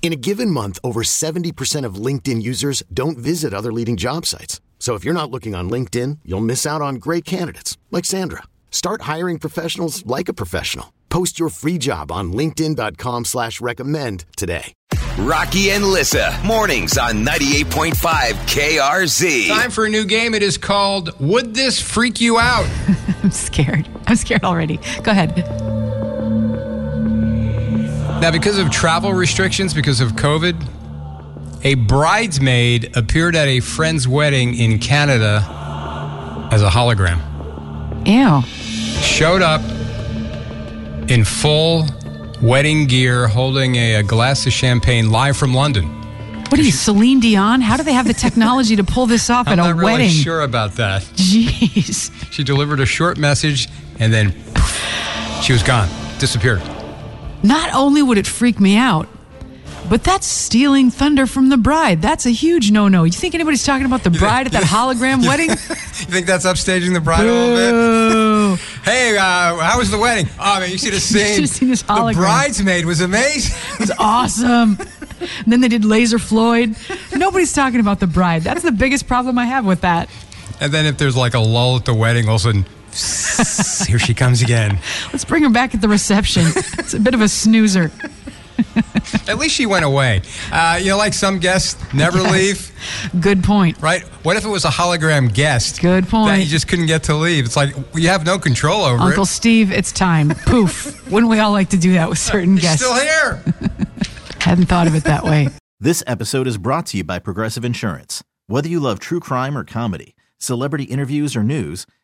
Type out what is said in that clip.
In a given month, over 70% of LinkedIn users don't visit other leading job sites. So if you're not looking on LinkedIn, you'll miss out on great candidates like Sandra. Start hiring professionals like a professional. Post your free job on LinkedIn.com slash recommend today. Rocky and Lissa, mornings on 98.5 KRZ. Time for a new game. It is called Would This Freak You Out? I'm scared. I'm scared already. Go ahead. Now, because of travel restrictions, because of COVID, a bridesmaid appeared at a friend's wedding in Canada as a hologram. Ew. Showed up in full wedding gear, holding a, a glass of champagne live from London. What are you, Celine Dion? How do they have the technology to pull this off at a really wedding? sure about that. Jeez. She delivered a short message and then poof, she was gone, disappeared. Not only would it freak me out, but that's stealing thunder from the bride. That's a huge no no. You think anybody's talking about the bride at that hologram wedding? You think that's upstaging the bride a little bit? Hey, uh, how was the wedding? Oh man, you should have seen. seen this the bridesmaid was amazing. It was awesome. And then they did Laser Floyd. Nobody's talking about the bride. That's the biggest problem I have with that. and then if there's like a lull at the wedding, all of a sudden, here she comes again. Let's bring her back at the reception. It's a bit of a snoozer. At least she went away. Uh, you know, like some guests never Yes. leave, Good point. right? What if it was a hologram guest? Good point. That you just couldn't get to leave. It's like you have no control over Uncle it. Steve, it's time. Poof. Wouldn't we all like to do that with certain He's guests? still here. Hadn't thought of it that way. This episode is brought to you by Progressive Insurance. Whether you love true crime or comedy, celebrity interviews or news,